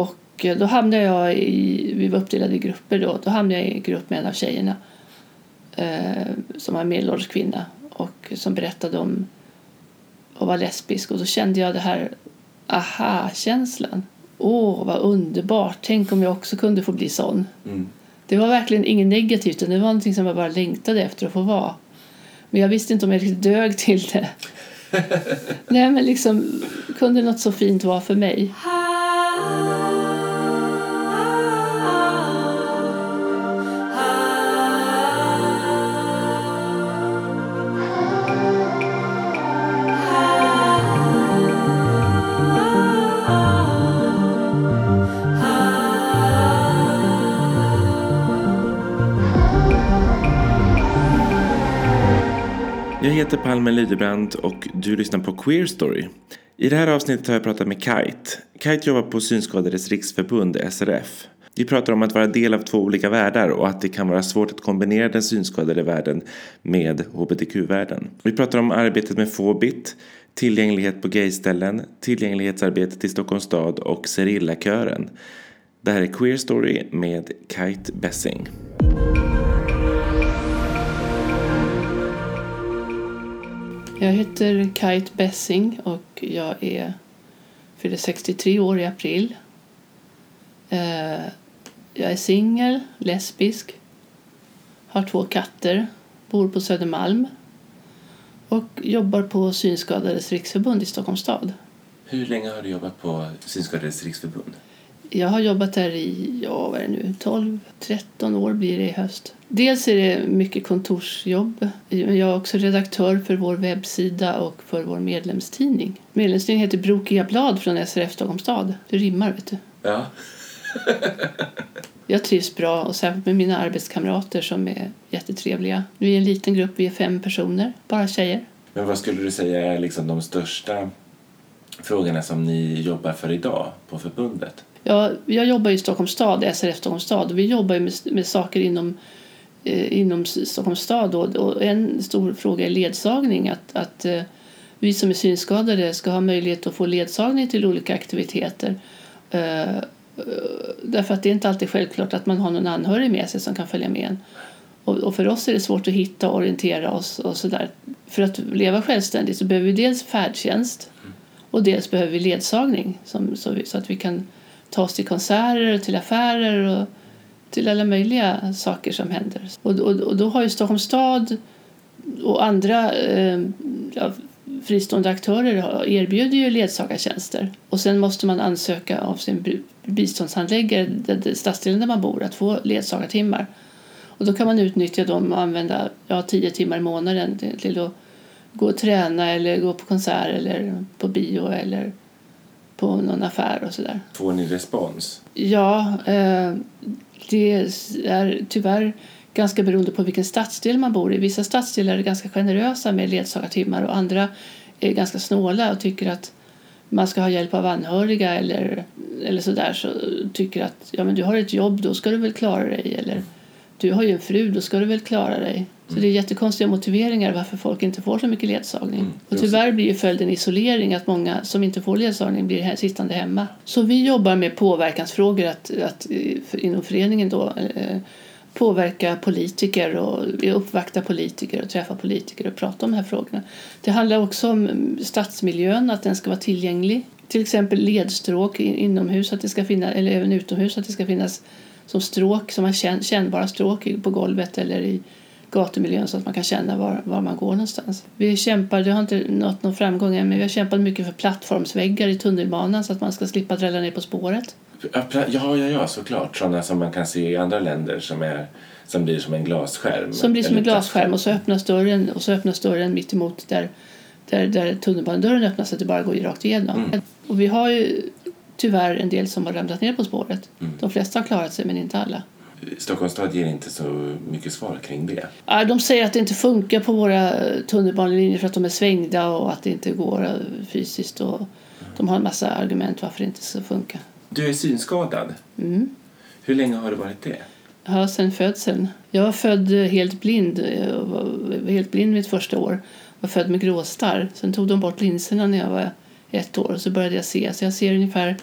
Och eh, då hamnade jag i, vi var uppdelade i grupper då, då hamnade jag i grupp med en av tjejerna eh, som var en medelålders kvinna och som berättade om och var lesbisk och då kände jag det här aha-känslan. Åh, vad underbart! Tänk om jag också kunde få bli sån. Mm. Det var verkligen inget negativt, utan det var någonting som jag bara längtade efter att få vara. Men jag visste inte om jag riktigt dög till det. Nej, men liksom, kunde något så fint vara för mig? Jag heter Palme Lydebrand och du lyssnar på Queer Story. I det här avsnittet har jag pratat med Kite. Kite jobbar på Synskadades riksförbund, SRF. Vi pratar om att vara del av två olika världar och att det kan vara svårt att kombinera den synskadade världen med hbtq-världen. Vi pratar om arbetet med Fobit, tillgänglighet på gayställen, tillgänglighetsarbetet i Stockholms stad och Serillakören. Det här är Queer Story med Kite Bessing. Jag heter Kite Bessing och jag är fyller 63 år i april. Eh, jag är singel, lesbisk, har två katter, bor på Södermalm och jobbar på Synskadades riksförbund i Stockholms stad. Hur länge har du jobbat på Synskadades riksförbund? Jag har jobbat där i, ja vad är det nu, 12-13 år blir det i höst. Dels är det mycket kontorsjobb. Jag är också redaktör för vår webbsida och för vår medlemstidning. Medlemstidningen heter Brokiga blad från SRF Stockholms stad. Det rimmar vet du. Ja. Jag trivs bra och särskilt med mina arbetskamrater som är jättetrevliga. Vi är en liten grupp, vi är fem personer, bara tjejer. Men vad skulle du säga är liksom de största frågorna som ni jobbar för idag på förbundet? Jag, jag jobbar i Stockholms stad, SRF Stockholms stad och vi jobbar med, med saker inom, eh, inom Stockholms stad. Och, och en stor fråga är ledsagning. Att, att eh, vi som är synskadade ska ha möjlighet att få ledsagning till olika aktiviteter. Eh, eh, därför att det är inte alltid självklart att man har någon anhörig med sig som kan följa med en. Och, och för oss är det svårt att hitta och orientera oss och sådär. För att leva självständigt så behöver vi dels färdtjänst och dels behöver vi ledsagning som, så, vi, så att vi kan ta oss till konserter, till affärer och till alla möjliga saker som händer. Och, och, och då har ju Stockholms stad och andra eh, ja, fristående aktörer erbjuder ju ledsagartjänster. Och sen måste man ansöka av sin biståndshandläggare, stadsdelen där man bor, att få ledsagartimmar. Och då kan man utnyttja dem och använda ja, tio timmar i månaden till, till att gå och träna eller gå på konsert eller på bio eller på någon affär och sådär. Får ni respons? Ja, eh, det är tyvärr ganska beroende på vilken stadsdel man bor i. Vissa stadsdelar är ganska generösa med ledsagartimmar och andra är ganska snåla och tycker att man ska ha hjälp av anhöriga eller, eller sådär så tycker att ja, men du har ett jobb, då ska du väl klara dig eller du har ju en fru, då ska du väl klara dig. Så det är jättekonstiga motiveringar varför folk inte får så mycket ledsagning. Mm, och tyvärr blir ju följden isolering, att många som inte får ledsagning blir här, sittande hemma. Så vi jobbar med påverkansfrågor, att, att eh, inom föreningen då eh, påverka politiker och vi uppvaktar politiker och träffa politiker och prata om de här frågorna. Det handlar också om mm, stadsmiljön, att den ska vara tillgänglig. Till exempel ledstråk inomhus, att det ska finnas, eller även utomhus, att det ska finnas som stråk, som man känn, kännbara stråk på golvet eller i gatumiljön så att man kan känna var, var man går någonstans. Vi kämpar, det har inte nått någon framgång än, men vi har kämpat mycket för plattformsväggar i tunnelbanan så att man ska slippa drälla ner på spåret. Ja, ja, ja, såklart. Sådana som man kan se i andra länder som, är, som blir som en glasskärm. Som blir som en glasskärm och så öppnas dörren och så öppnas dörren mitt emot där, där, där tunnelbanedörren öppnas så att det bara går rakt igenom. Mm. Och vi har ju tyvärr en del som har ramlat ner på spåret. Mm. De flesta har klarat sig men inte alla. Stockholms stad ger inte så mycket svar kring det. Ja, De säger att det inte funkar på våra eh, tunnelbanelinjer för att de är svängda och att det inte går eh, fysiskt. Och de har en massa argument varför det inte ska funka. Du är synskadad. Mm. Hur länge har du varit det? Ja, sen födseln. Jag var född eh, helt blind. Jag var var helt blind mitt första år. Jag var född med gråstarr. Sen tog de bort linserna när jag var ett år och så började jag se. Så jag ser ungefär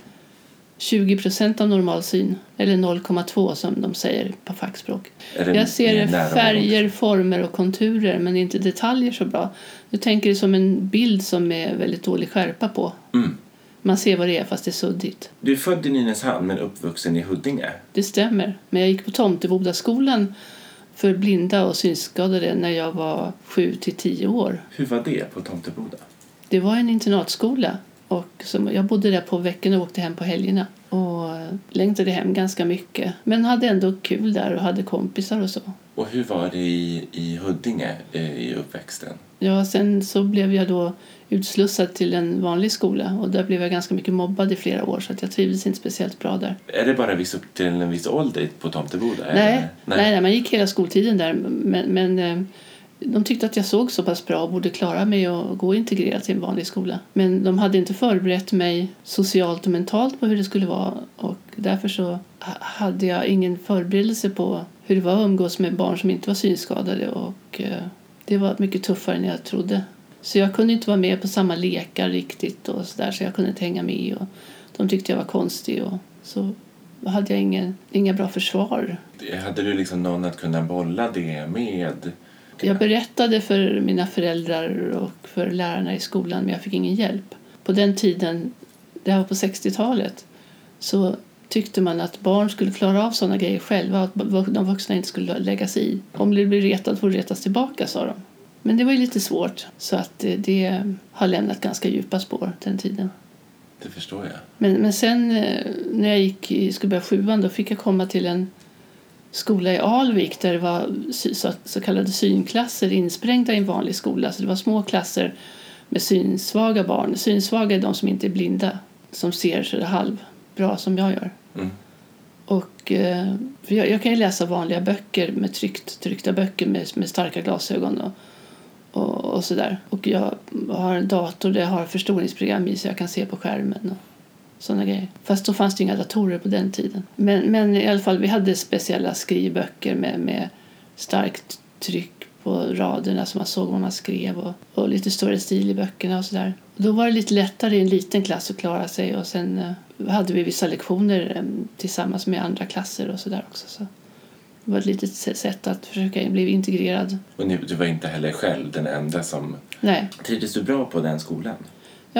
20 procent av normalsyn, eller 0,2 som de säger på fackspråk. Jag ser färger, former och konturer men inte detaljer så bra. Du tänker det som en bild som är väldigt dålig skärpa på. Mm. Man ser vad det är fast det är suddigt. Du är född i Nynäshamn men uppvuxen i Huddinge. Det stämmer. Men jag gick på Tomtebodaskolan för blinda och synskadade när jag var 7 till 10 år. Hur var det på Tomteboda? Det var en internatskola och som, jag bodde där på veckorna och åkte hem på helgerna. Och längtade hem ganska mycket. Men hade ändå kul där och hade kompisar och så. Och hur var det i, i Huddinge eh, i uppväxten? Ja, sen så blev jag då utslussad till en vanlig skola och där blev jag ganska mycket mobbad i flera år så att jag trivdes inte speciellt bra där. Är det bara viss upp till en viss ålder på Tomteboda? Nej, nej. nej, man gick hela skoltiden där men, men eh, de tyckte att jag såg så pass bra och borde klara mig och gå integrerat till en vanlig skola. Men de hade inte förberett mig socialt och mentalt på hur det skulle vara och därför så hade jag ingen förberedelse på hur det var att umgås med barn som inte var synskadade och eh, det var mycket tuffare än jag trodde. Så jag kunde inte vara med på samma lekar riktigt och så där så jag kunde inte hänga med och de tyckte jag var konstig och så hade jag ingen, inga bra försvar Hade du liksom någon att kunna bolla det med? Jag berättade för mina föräldrar och för lärarna i skolan men jag fick ingen hjälp. På den tiden, det här var på 60-talet, så tyckte man att barn skulle klara av sådana grejer själva att de vuxna inte skulle lägga sig i. Om du blir retad får du retas tillbaka, sa de. Men det var ju lite svårt så att det, det har lämnat ganska djupa spår den tiden. Det förstår jag. Men, men sen eh, när jag gick i, skulle börja sjuan då fick jag komma till en skola i Alvik där det var så, kallade synklasser insprängda i en vanlig skola. Så det var små klasser med synsvaga barn. Synsvaga är de som inte är blinda, som ser så halvbra som jag gör. Mm. Och, eh, för jag, jag kan ju läsa vanliga böcker med tryckt, tryckta böcker med, med starka glasögon och, och, och sådär. Och jag har en dator där jag har förstoringsprogram i så jag kan se på skärmen och sådana grejer. Fast då fanns det inga datorer på den tiden. Men, men i alla fall, vi hade speciella skrivböcker med, med starkt tryck på raderna så man såg vad man skrev och, och lite större stil i böckerna och sådär. Då var det lite lättare i en liten klass att klara sig och sen eh, hade vi vissa lektioner eh, tillsammans med andra klasser och sådär också. Så det var ett litet sätt att försöka bli integrerad. Och ni, du var inte heller själv den enda som... Nej, Trivdes du bra på den skolan?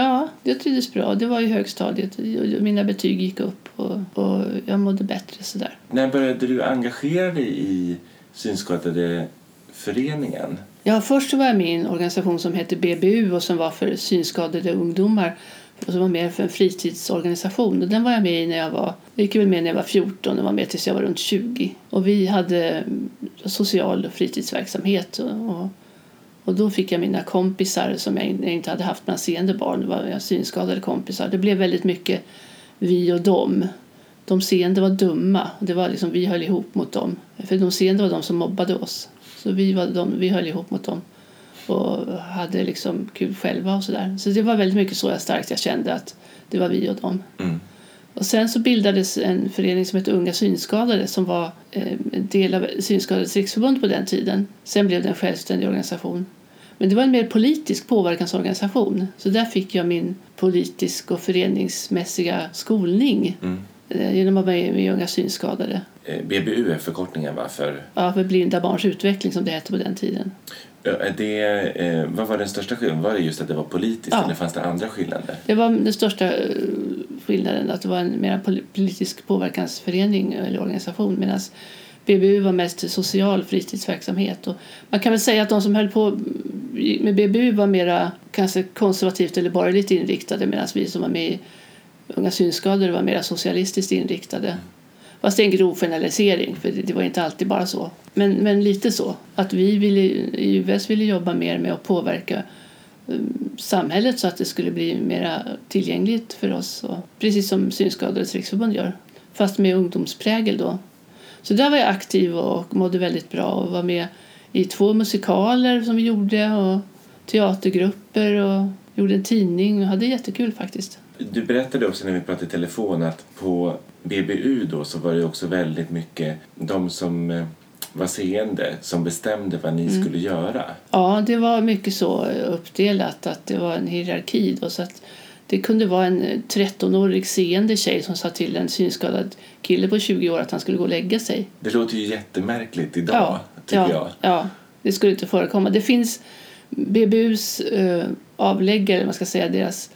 Ja, jag trivdes bra. Det var i högstadiet. Mina betyg gick upp och, och jag mådde bättre sådär. När började du engagera dig i Synskadade föreningen? Ja, först var jag med i en organisation som hette BBU och som var för synskadade ungdomar och som var mer för en fritidsorganisation. Och den var jag med i när jag var, jag gick med när jag var 14 och var med tills jag var runt 20. Och vi hade social fritidsverksamhet och, och, och då fick jag mina kompisar som jag in- jag inte hade haft bland seende barn. Det var synskadade kompisar. Det blev väldigt mycket vi och dem. De seende var dumma. Det var liksom, vi höll ihop mot dem. För de seende var de som mobbade oss. Så vi, var de, vi höll ihop mot dem och hade liksom kul själva och sådär. Så det var väldigt mycket så jag starkt jag kände att det var vi och dem. Mm. Och sen så bildades en förening som hette Unga Synskadade som var eh, en del av Synskadades riksförbund på den tiden. Sen blev det en självständig organisation. Men det var en mer politisk påverkansorganisation. Så där fick jag min politisk och föreningsmässiga skolning Mm. eh, genom att vara med i Unga Synskadade. Eh, BBU är förkortningen va? För, Ja, för blinda barns utveckling som det hette på den tiden. Det, eh, vad var den största skillnaden? Var det just att det var politiskt Ja. eller fanns det andra skillnader? Det var den största skillnaden, att det var en mer pol- politisk påverkansförening eller organisation medan BBU var mest social fritidsverksamhet. Och man kan väl säga att de som höll på med BBU var mera kanske konservativt eller borgerligt inriktade medan vi som var med i Unga synskadade var mera socialistiskt inriktade. Fast det är en grov generalisering, för det var inte alltid bara så. Men, men lite så. Att vi ville, i UVS ville jobba mer med att påverka eh, samhället så att det skulle bli mer tillgängligt för oss. Och, precis som Synskadades riksförbund gör. Fast med ungdomsprägel då. Så där var jag aktiv och mådde väldigt bra och var med i två musikaler som vi gjorde och teatergrupper och gjorde en tidning och hade jättekul faktiskt. Du berättade också när vi pratade i telefon att på BBU då så var det också väldigt mycket de som eh, var seende som bestämde vad ni skulle göra. Ja, det var mycket så uppdelat att det var en hierarki då, så att Det kunde vara en 13-årig seende tjej som sa till en synskadad kille på 20 år att han skulle gå och lägga sig. Det låter ju jättemärkligt idag, Ja, tycker ja, jag. ja, det skulle inte förekomma. Det finns BBUs eh, avläggare, man ska säga deras,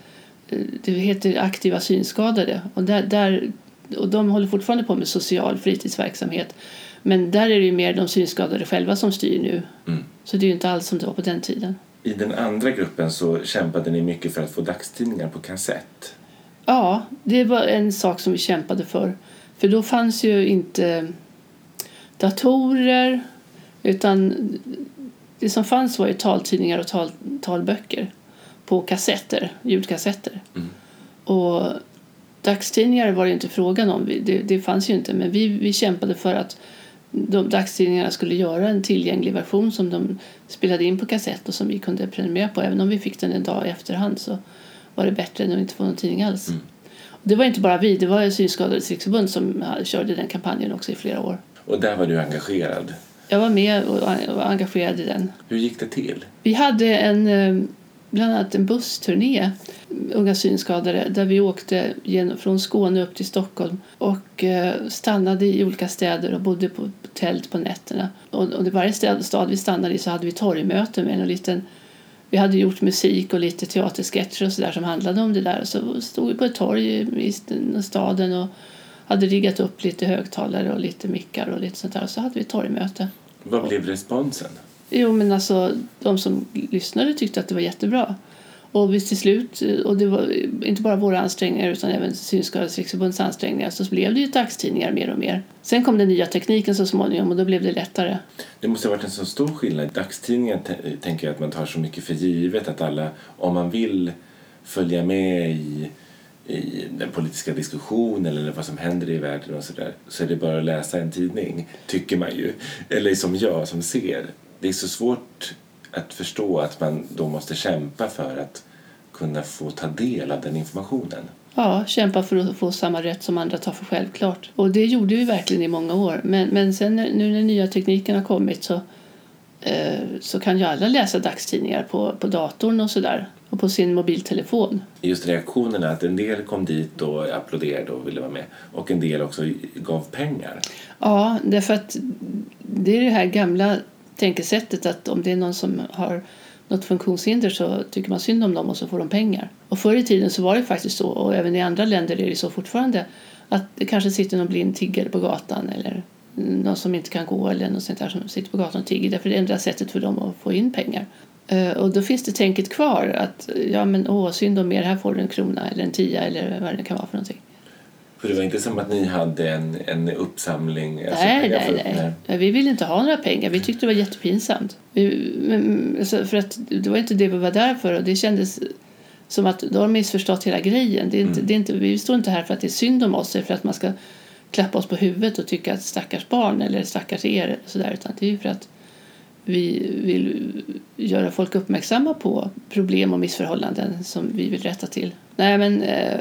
eh, det heter aktiva synskadade och, där, där, och de håller fortfarande på med social fritidsverksamhet. Men där är det ju mer de synskadade själva som styr nu. Mm. Så det är ju inte alls som det var på den tiden. I den andra gruppen så kämpade ni mycket för att få dagstidningar på kassett. Ja, det var en sak som vi kämpade för. För då fanns ju inte datorer utan det som fanns var ju taltidningar och tal, talböcker på kassetter, ljudkassetter. Mm. Och dagstidningar var det inte frågan om, det, det fanns ju inte. Men vi, vi kämpade för att de dagstidningarna skulle göra en tillgänglig version som de spelade in på kassett och som vi kunde prenumerera på. Även om vi fick den en dag i efterhand så var det bättre än att inte få någon tidning alls. Mm. Och det var inte bara vi, det var Synskadades riksförbund som körde den kampanjen också i flera år. Och där var du engagerad. Jag var med och och var engagerad i den. Hur gick det till? Vi hade en, eh, bland annat en bussturné, Unga synskadade, där vi åkte genom, från Skåne upp till Stockholm och eh, stannade i olika städer och bodde på tält på nätterna. Och, och i varje stad, stad vi stannade i så hade vi torgmöte med en liten vi hade gjort musik och lite teatersketcher och så där som handlade om det där. Och så stod vi på ett torg i staden och hade riggat upp lite högtalare och lite mickar och lite sånt där. Och så hade vi torgmöte. Vad blev responsen? Jo, men alltså de som lyssnade tyckte att det var jättebra. Och vi till slut, eh, och det var inte bara våra ansträngningar utan även Synskadades riksförbunds ansträngningar, så blev det ju dagstidningar mer och mer. Sen kom den nya tekniken så småningom och då blev det lättare. Det måste ha varit en så stor skillnad. Dagstidningar tänker jag att man tar så mycket för givet att alla, om man vill följa med i, i den politiska diskussionen eller vad som händer i världen och sådär så är det bara att läsa en tidning, tycker man ju. Eller som jag som ser. Det är så svårt att förstå att man då måste kämpa för att kunna få ta del av den informationen. Ja, kämpa för att få samma rätt som andra tar för självklart. Och det gjorde vi verkligen i många år. Men, men sen nu när nya tekniken har kommit så, eh, så kan ju alla läsa dagstidningar på, på datorn och sådär. Och på sin mobiltelefon. Just reaktionerna, att en del kom dit och applåderade och ville vara med och en del också gav pengar. Ja, därför att det är det här gamla tänkesättet att om det är någon som har något funktionshinder så tycker man synd om dem och så får de pengar. Och förr i tiden så var det faktiskt så, och även i andra länder är det så fortfarande, att det kanske sitter någon blind tiggare på gatan eller någon som inte kan gå eller något sånt där som sitter på gatan och tigger. Därför är det enda sättet för dem att få in pengar. Eh, och då finns det tänket kvar att ja men åh synd om er, här får du en krona eller en tia eller vad det kan vara för någonting. För det var inte som att ni hade en, en uppsamling? alltså Nej, pengar nej, nej, nej. Vi ville inte ha några pengar. Vi tyckte det var jättepinsamt. Vi, men, alltså, för att det var inte det vi var där för. Och det kändes som att då har de missförstått hela grejen. Det är inte, det är inte, vi står inte här för att det är synd om oss eller för att man ska klappa oss på huvudet och tycka att stackars barn eller stackars er. Så där, utan det är ju för att vi vill göra folk uppmärksamma på problem och missförhållanden som vi vill rätta till. Nej, men eh,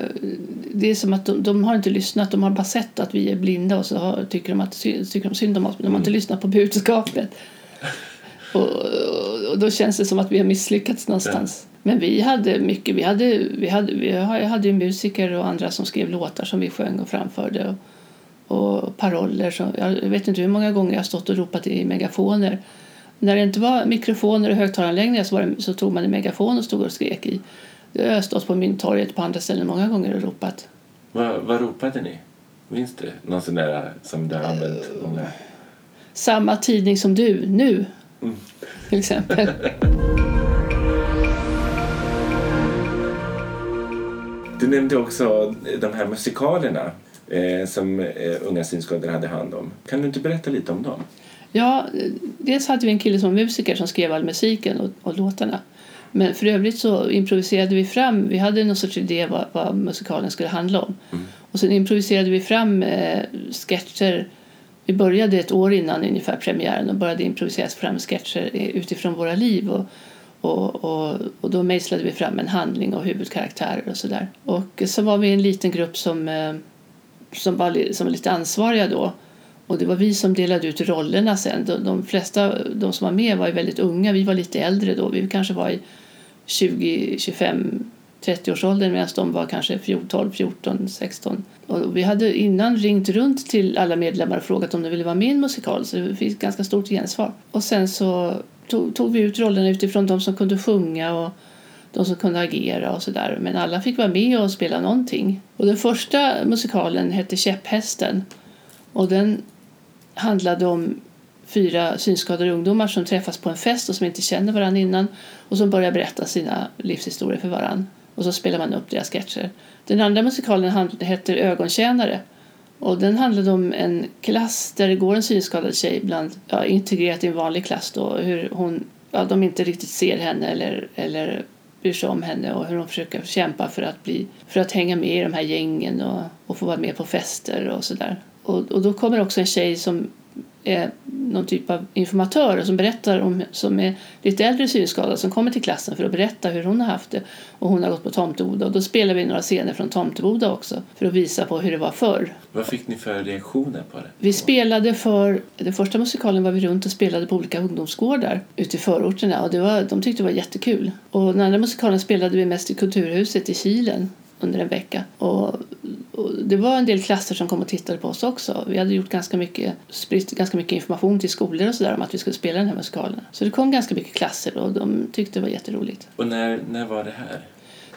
det är som att de, de har inte lyssnat. De har bara sett att vi är blinda och så har, tycker de att tycker de synd om oss. Men de har inte lyssnat på budskapet. Och, och, och då känns det som att vi har misslyckats någonstans. Men vi hade mycket. Vi hade, vi hade, vi hade ju musiker och andra som skrev låtar som vi sjöng och framförde. Och, och paroller. Som, jag vet inte hur många gånger jag har stått och ropat i megafoner. När det inte var mikrofoner och högtalaranläggningar så, det, så tog man en megafon och stod och skrek i. Det har jag stått på Mynttorget på andra ställen många gånger och ropat. Vad, vad ropade ni? Minns du? Någon sån där som du har använt många? Samma tidning som du, nu. Mm. Till exempel. Du nämnde också de här musikalerna eh, som eh, unga synskadade hade hand om. Kan du inte berätta lite om dem? Ja, dels hade vi en kille som var musiker som skrev all musiken och, och låtarna. Men för övrigt så improviserade vi fram, vi hade någon sorts idé vad, vad musikalen skulle handla om. Och sen improviserade vi fram eh, sketcher. Vi började ett år innan ungefär premiären och började improvisera fram sketcher eh, utifrån våra liv. Och, och, och, och då mejslade vi fram en handling och huvudkaraktärer och sådär. Och så var vi en liten grupp som, eh, som, var, som var lite ansvariga då. Och det var vi som delade ut rollerna sen. De, de flesta de som var med var ju väldigt unga. Vi var lite äldre då. Vi kanske var i 20-25 30-årsåldern medan de var kanske 12, 14, 16. Och vi hade innan ringt runt till alla medlemmar och frågat om de ville vara med i en musikal så det fick ganska stort gensvar. Och sen så tog, tog vi ut rollerna utifrån de som kunde sjunga och de som kunde agera och sådär. Men alla fick vara med och spela någonting. Och den första musikalen hette Käpphästen och den handlade om fyra synskadade ungdomar som träffas på en fest och som inte känner varandra innan och som börjar berätta sina livshistorier för varandra. Och så spelar man upp deras sketcher. Den andra musikalen heter Ögontjänare och den handlade om en klass där det går en synskadad tjej bland, ja, integrerat i en vanlig klass då, hur hon, ja, de inte riktigt ser henne eller, eller bryr sig om henne och hur hon försöker kämpa för att, bli, för att hänga med i de här gängen och, och få vara med på fester och sådär. Och, och då kommer också en tjej som är någon typ av informatör som berättar om, som är lite äldre synskadad som kommer till klassen för att berätta hur hon har haft det och hon har gått på Tomteboda och då spelar vi några scener från Tomteboda också för att visa på hur det var förr. Vad fick ni för reaktioner på det? Vi spelade för, den första musikalen var vi runt och spelade på olika ungdomsgårdar ute i förorterna och det var, de tyckte det var jättekul. Och den andra musikalen spelade vi mest i Kulturhuset i Kilen under en vecka. Och, och, det var en del klasser som kom och tittade på oss också. Vi hade gjort ganska mycket, spritt ganska mycket information till skolor och sådär om att vi skulle spela den här musikalen. Så det kom ganska mycket klasser och de tyckte det var jätteroligt. Och när, när var det här?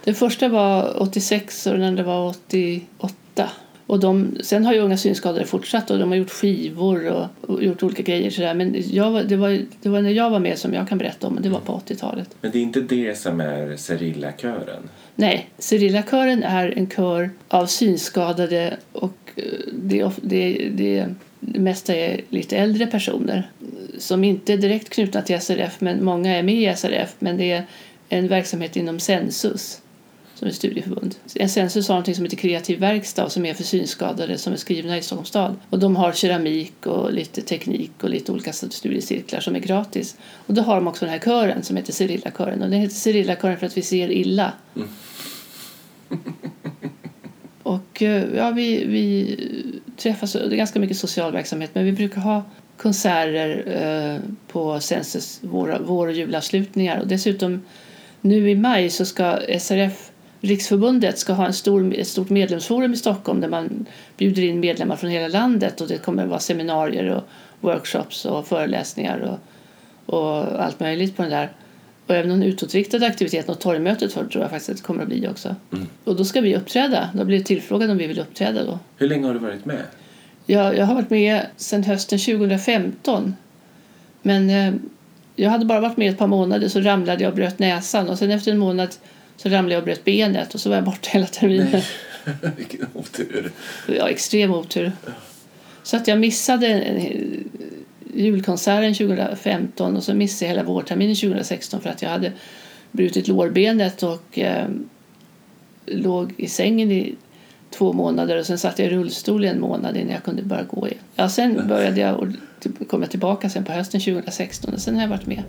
Den första var 86 och den andra var 88. Och de, sen har ju Unga synskadade fortsatt och de har gjort skivor och, och gjort olika grejer sådär. Men jag, det, var, det var när jag var med som jag kan berätta om det var på 80-talet. Men det är inte det som är Cerillakören? Nej, Cerillakören är en kör av synskadade och eh, det, det, det, det mesta är lite äldre personer som inte är direkt knutna till SRF men många är med i SRF men det är en verksamhet inom Sensus som är studieförbund. Sensus har något som heter Kreativ verkstad som är för synskadade som är skrivna i Stockholms stad. Och de har keramik och lite teknik och lite olika studiecirklar som är gratis. Och då har de också den här kören som heter Cerillakören och den heter Cerillakören för att vi ser illa. Mm. och ja, vi, vi träffas, det är ganska mycket social verksamhet men vi brukar ha konserter eh, på Sensus vår, vår och julavslutningar och dessutom nu i maj så ska SRF Riksförbundet ska ha en stor, ett stort medlemsforum i Stockholm där man bjuder in medlemmar från hela landet och det kommer att vara seminarier och workshops och föreläsningar och, och allt möjligt på den där. Och även någon utåtriktad aktivitet, något torgmöte tror jag faktiskt att det kommer att bli också. Mm. Och då ska vi uppträda. Då blir det tillfrågade om vi vill uppträda då. Hur länge har du varit med? Jag, jag har varit med sedan hösten 2015. Men eh, jag hade bara varit med ett par månader så ramlade jag och bröt näsan och sen efter en månad så ramlade jag och bröt benet och så var jag borta hela terminen. Vilken otur. Ja, extrem otur. Så att jag missade julkonserten 2015 och så missade jag hela vårterminen 2016 för att jag hade brutit lårbenet och eh, låg i sängen i två månader och sen satt jag i rullstol i en månad innan jag kunde börja gå igen. Ja, sen började jag och kom jag tillbaka sen på hösten 2016 och sen har jag varit med.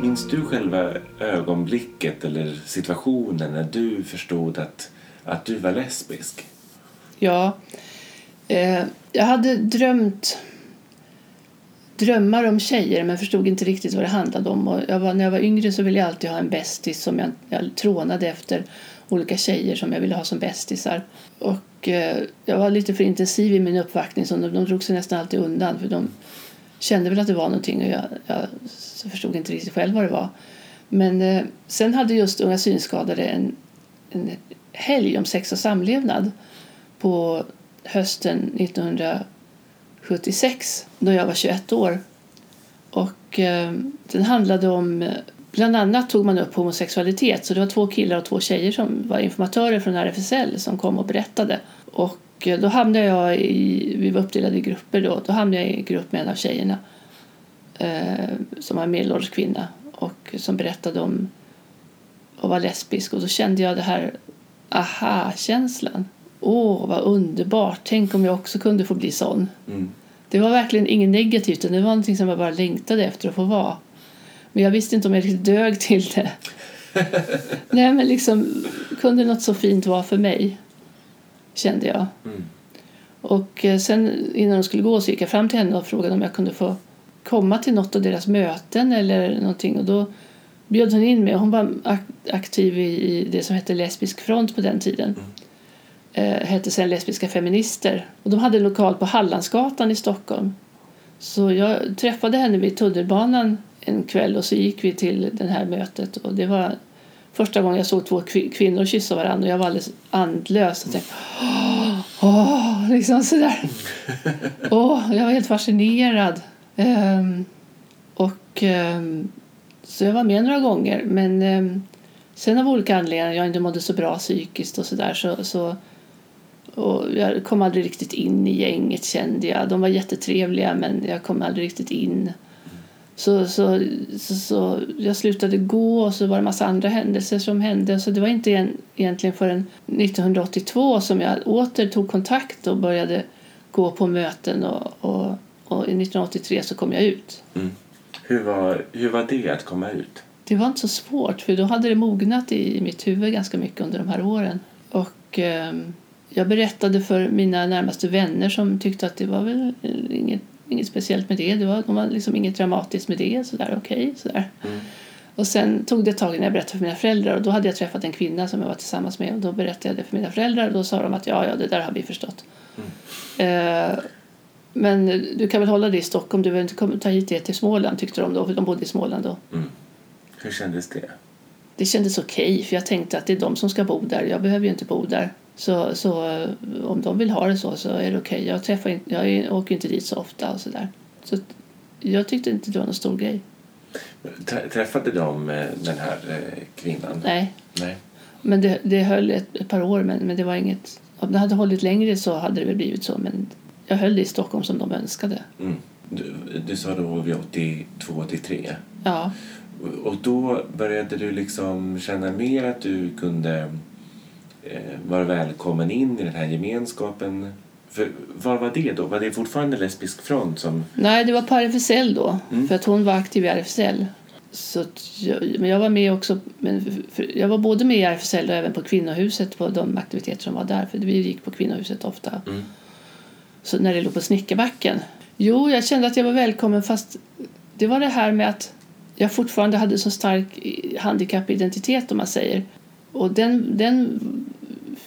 Minns du själva ögonblicket eller situationen när du förstod att, att du var lesbisk? Ja, eh, jag hade drömt drömmar om tjejer men förstod inte riktigt vad det handlade om. Och jag var, när jag var yngre så ville jag alltid ha en bästis som jag, jag trånade efter olika tjejer som jag ville ha som bästisar. Och eh, jag var lite för intensiv i min uppvaktning så de, de drog sig nästan alltid undan för de kände väl att det var någonting och jag, jag förstod inte riktigt själv vad det var. Men eh, sen hade just Unga synskadade en, en helg om sex och samlevnad på hösten 1976 då jag var 21 år. Och eh, den handlade om Bland annat tog man upp homosexualitet. Så det var två killar och två tjejer som var informatörer från RFSL som kom och berättade. Och eh, då hamnade jag i, vi var uppdelade i grupper då, då hamnade jag i grupp med en av tjejerna eh, som var medelålders kvinna och som berättade om att vara lesbisk och då kände jag det här aha-känslan. Åh, vad underbart! Tänk om jag också kunde få bli sån. Mm. Det var verkligen inget negativt, det var någonting som jag bara längtade efter att få vara. Men jag visste inte om jag riktigt dög till det. Nej, men liksom, kunde något så fint vara för mig? Kände jag. Mm. Och eh, sen innan de skulle gå så gick jag fram till henne och frågade om jag kunde få komma till något av deras möten eller någonting. Och då bjöd hon in mig. Hon var ak- aktiv i, det som hette Lesbisk front på den tiden. Eh, hette sen Lesbiska feminister. Och de hade en lokal på Hallandsgatan i Stockholm. Så jag träffade henne vid tunnelbanan en kväll och så gick vi till det här mötet. Och det var första gången jag såg två kvi- kvinnor kyssa varandra och jag var alldeles andlös. Och tänkte, åh, åh, liksom sådär. Åh, jag var helt fascinerad. Ehm, och ehm, så jag var med några gånger. Men ehm, sen av olika anledningar, jag inte mådde så bra psykiskt och sådär så, så och jag kom aldrig riktigt in i gänget kände jag. De var jättetrevliga men jag kom aldrig riktigt in. Så, så, så, så jag slutade gå och så var det en massa andra händelser som hände. Så det var inte en, egentligen förrän 1982 som jag åter tog kontakt och började gå på möten och, och, och 1983 så kom jag ut. Hur, var, hur var det att komma ut? Det var inte så svårt för då hade det mognat i mitt huvud ganska mycket under de här åren. Och ehm, jag berättade för mina närmaste vänner som tyckte att det var väl inget, inget speciellt med det. Det var, de var liksom inget dramatiskt med det. Sådär, okej, sådär. Och sen tog det ett tag när jag berättade för mina föräldrar och då hade jag träffat en kvinna som jag var tillsammans med och då berättade jag det för mina föräldrar och då sa de att ja, ja, det där har vi förstått. Eh, men du kan väl hålla det i Stockholm, du behöver inte ta hit det till Småland tyckte de då, för de bodde i Småland då. Hur kändes det? Det kändes okej för jag tänkte att det är de som ska bo där, jag behöver ju inte bo där. Så, så eh, om de vill ha det så så är det okej. Jag, träffar inte, jag är- åker inte dit så ofta och sådär. Så jag tyckte inte det var någon stor grej. Trä- Träffade de eh, den här eh, kvinnan? Nej, Nej. men det, det höll ett, ett par år men, men det var inget... Om det hade hållit längre så hade det väl blivit så men jag höll det i Stockholm som de önskade. Mm. Du, du sa då vid 82, 83. Ja, Och då började du liksom känna mer att du kunde eh, vara välkommen in i den här gemenskapen. För vad var det då? Var det fortfarande Lesbisk front som... Nej, det var på RFSL då, för att hon var aktiv i RFSL. Så jag, men jag var med också, men för, jag var både med i RFSL och även på kvinnohuset på de aktiviteter som var där, för vi gick på kvinnohuset ofta. Mm. Så när det låg på Snickarbacken. Jo, jag kände att jag var välkommen fast det var det här med att jag fortfarande hade så stark handikappidentitet om man säger. Och den, den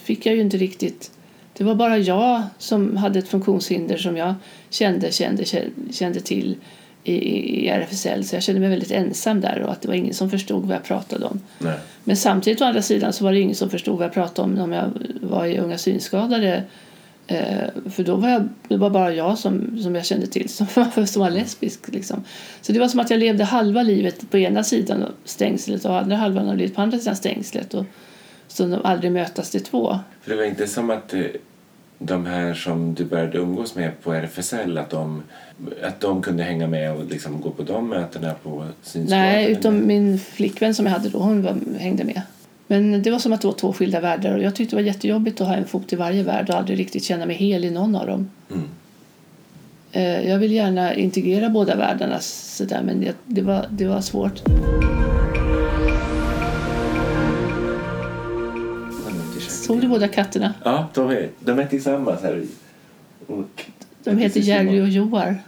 fick jag ju inte riktigt det var bara jag som hade ett funktionshinder som jag kände, kände, kände, till i, i RFSL. Så jag kände mig väldigt ensam där och att det var ingen som förstod vad jag pratade om. Nej. Men samtidigt å andra sidan så var det ingen som förstod vad jag pratade om om jag var i Unga synskadade. Eh, för då var jag, det var bara jag som, som jag kände till som, var- som var lesbisk. Liksom. Så det var som att jag levde halva livet på ena sidan av stängslet och andra halvan av livet på andra sidan stängslet. Och så de aldrig mötas till två. För det var inte som att eh, de här som du började umgås med på RFSL att de, att de kunde hänga med och liksom gå på de mötena på synskadade? Nej, utom min flickvän som jag hade då, hon var, hängde med. Men det var som att det var två skilda världar och jag tyckte det var jättejobbigt att ha en fot i varje värld och aldrig riktigt känna mig hel i någon av dem. Mm. Eh, Jag vill gärna integrera båda världarna sådär, men det, det, var, det var svårt. Såg du båda katterna? Ja, de är, de är tillsammans här. Och, De heter Jerry och Joar.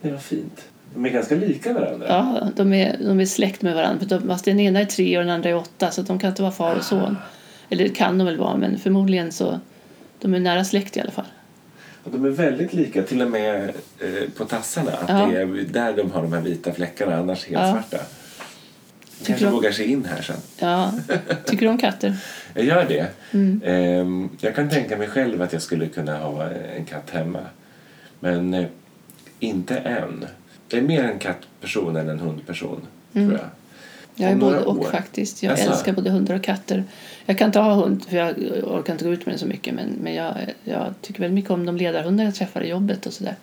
Det var fint. De är ganska lika varandra. Ja, de är, de är släkt med varandra. För de, fast den ena är tre och den andra är åtta så de kan inte vara far och son. Eller det kan de väl vara, men förmodligen så de är nära släkt i alla fall. Och de är väldigt lika, till och med eh, på tassarna. Att Ja. det är där de har de här vita fläckarna, annars helt Ja. svarta. Kanske du- vågar sig in här sen. Ja, tycker du om katter? Jag gör det. Mm. Ehm, jag kan tänka mig själv att jag skulle kunna ha en katt hemma. Men eh, inte än. Jag är mer en kattperson än en hundperson, tror jag. Jag är både och år. faktiskt. Jag Jaså? älskar både hundar och katter. Jag kan inte ha hund för jag orkar inte gå ut med den så mycket. Men, men jag, jag tycker väldigt mycket om de ledarhundar jag träffar i jobbet och sådär.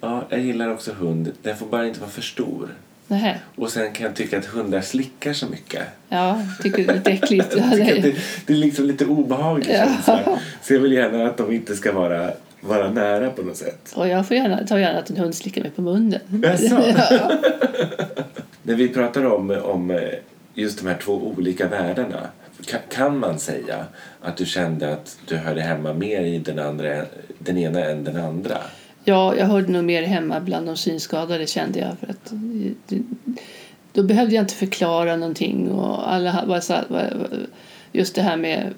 Ja, jag gillar också hund. Den får bara inte vara för stor. Nähä. Och sen kan jag tycka att hundar slickar så mycket. Ja, tycker det är lite äckligt. Ja, det- det, det är liksom lite obehaglig Ja. känsla. Så jag vill gärna att de inte ska vara, vara nära på något sätt. Och jag får gärna, tar gärna att en hund slickar mig på munnen. Jaså? När vi pratar om, om eh, just de här två olika världarna. Kan, kan man säga att du kände att du hörde hemma mer i den, andra, den ena än den andra? Ja, jag hörde nog mer hemma bland de synskadade kände jag. För att, då behövde jag inte förklara någonting och alla var så just det här med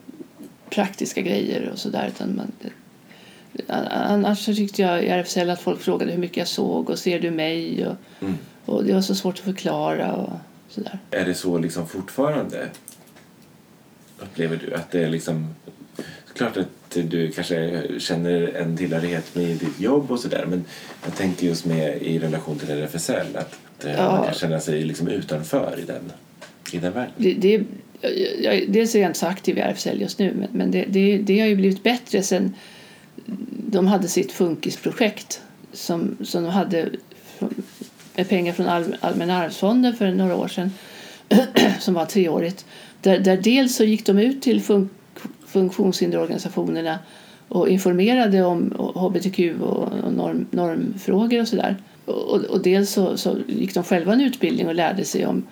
praktiska grejer och sådär. Annars så tyckte jag i RFSL att folk frågade hur mycket jag såg och ser du mig? Och, mm. och det var så svårt att förklara och sådär. Är det så liksom fortfarande? Upplever du att det är liksom klart att du kanske känner en tillhörighet med ditt jobb och sådär men jag tänker just med i relation till RFSL att ja. man kan känna sig liksom utanför i den, i den världen. Det, det, jag, dels är jag inte så aktiv i RFSL just nu men, men det, det, det har ju blivit bättre sen de hade sitt funkisprojekt som, som de hade med pengar från All, Allmänna arvsfonden för några år sedan som var treårigt. Där, där dels så gick de ut till fun, funktionshinderorganisationerna och informerade om hbtq och norm, normfrågor och sådär. Och, och dels så, så, gick de själva en utbildning och lärde sig om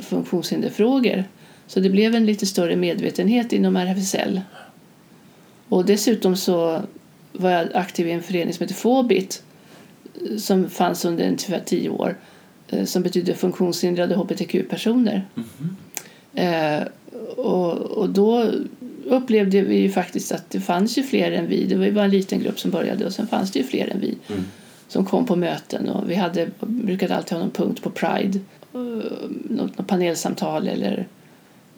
funktionshinderfrågor. Så det blev en lite större medvetenhet inom RFSL. Och dessutom så var jag aktiv i en förening som heter Fobit som fanns under ungefär tio år eh, som betyder funktionshindrade hbtq-personer. Mm -hmm. eh, och, och då upplevde vi ju faktiskt att det fanns ju fler än vi. Det var ju bara en liten grupp som började och sen fanns det ju fler än vi mm. som kom på möten och vi hade, brukade alltid ha någon punkt på Pride, uh, något, något panelsamtal eller